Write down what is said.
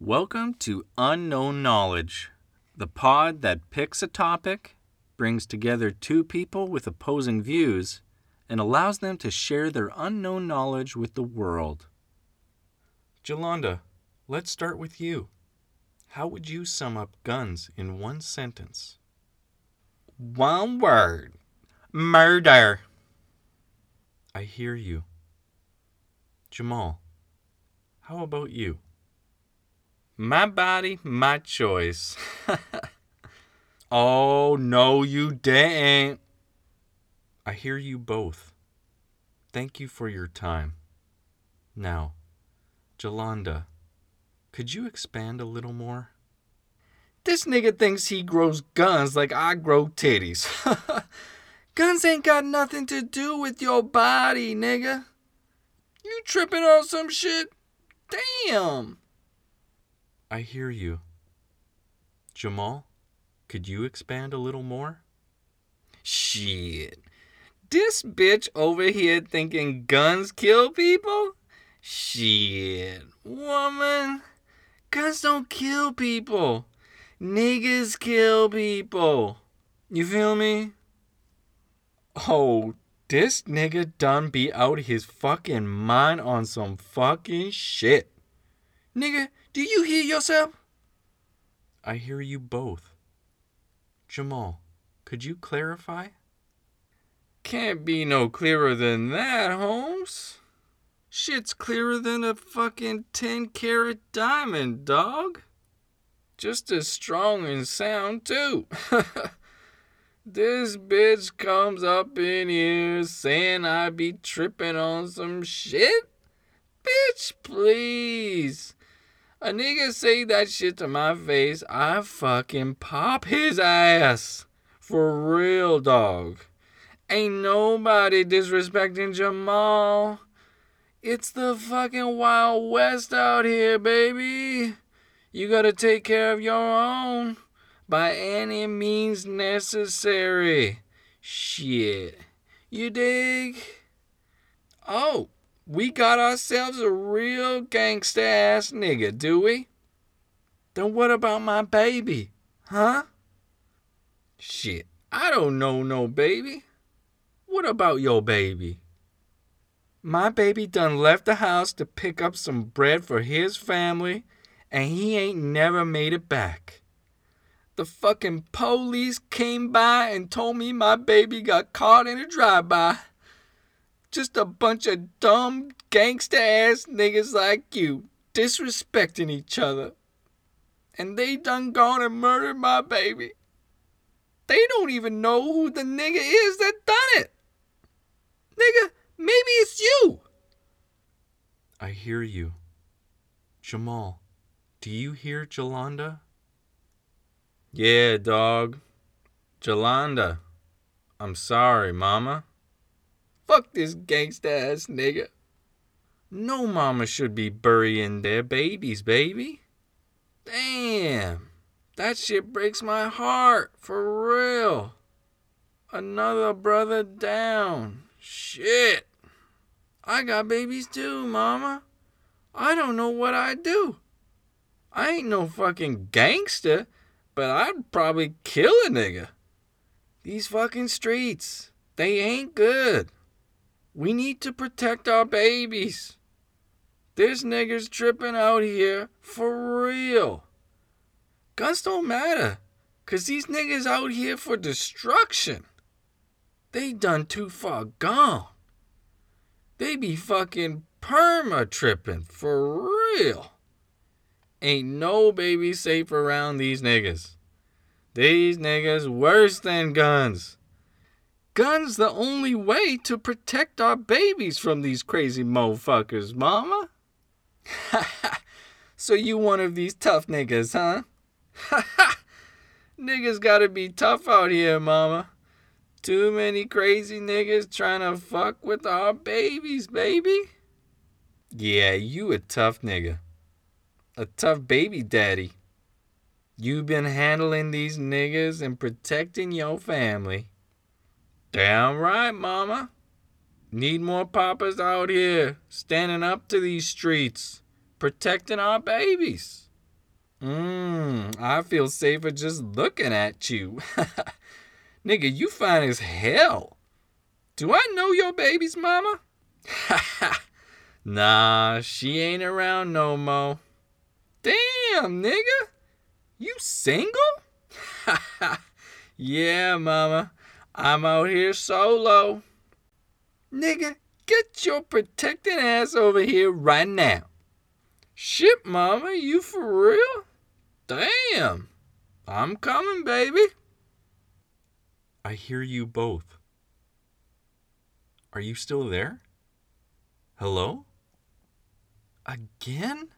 Welcome to Unknown Knowledge, the pod that picks a topic, brings together two people with opposing views, and allows them to share their unknown knowledge with the world. Jolanda, let's start with you. How would you sum up guns in one sentence? One word murder. I hear you. Jamal, how about you? My body, my choice. oh, no, you didn't. I hear you both. Thank you for your time. Now, Jolanda, could you expand a little more? This nigga thinks he grows guns like I grow titties. guns ain't got nothing to do with your body, nigga. You tripping on some shit? Damn. I hear you. Jamal, could you expand a little more? Shit. This bitch over here thinking guns kill people? Shit. Woman, guns don't kill people. Niggas kill people. You feel me? Oh, this nigga done be out his fucking mind on some fucking shit. Nigga, do you hear yourself? I hear you both. Jamal, could you clarify? Can't be no clearer than that, Holmes. Shit's clearer than a fucking 10 carat diamond, dog. Just as strong and sound, too. this bitch comes up in here saying I be tripping on some shit? Bitch, please. A nigga say that shit to my face, I fucking pop his ass. For real, dog. Ain't nobody disrespecting Jamal. It's the fucking Wild West out here, baby. You gotta take care of your own by any means necessary. Shit. You dig? Oh, we got ourselves a real gangsta ass nigga, do we? Then what about my baby? Huh? Shit, I don't know no baby. What about your baby? My baby done left the house to pick up some bread for his family, and he ain't never made it back. The fucking police came by and told me my baby got caught in a drive-by. Just a bunch of dumb gangsta ass niggas like you disrespecting each other. And they done gone and murdered my baby. They don't even know who the nigga is that done it. Nigga, maybe it's you. I hear you. Jamal, do you hear Jolanda? Yeah, dog. Jolanda. I'm sorry, mama. Fuck this gangsta ass nigga. No mama should be burying their babies, baby. Damn. That shit breaks my heart, for real. Another brother down. Shit. I got babies too, mama. I don't know what I'd do. I ain't no fucking gangster, but I'd probably kill a nigga. These fucking streets, they ain't good. We need to protect our babies. This nigger's tripping out here for real. Guns don't matter, cause these niggas out here for destruction. They done too far gone. They be fucking perma tripping for real. Ain't no baby safe around these niggas. These niggas worse than guns. Guns the only way to protect our babies from these crazy motherfuckers, mama. so you one of these tough niggas, huh? niggas gotta be tough out here, mama. Too many crazy niggas trying to fuck with our babies, baby. Yeah, you a tough nigga. A tough baby daddy. You been handling these niggas and protecting your family. Damn right, mama. Need more papas out here standing up to these streets, protecting our babies. Mmm, I feel safer just looking at you. Nigga, you fine as hell. Do I know your baby's mama? nah, she ain't around no mo. Damn, nigga. You single? yeah, mama. I'm out here solo. Nigga, get your protecting ass over here right now. Shit, mama, you for real? Damn. I'm coming, baby. I hear you both. Are you still there? Hello? Again?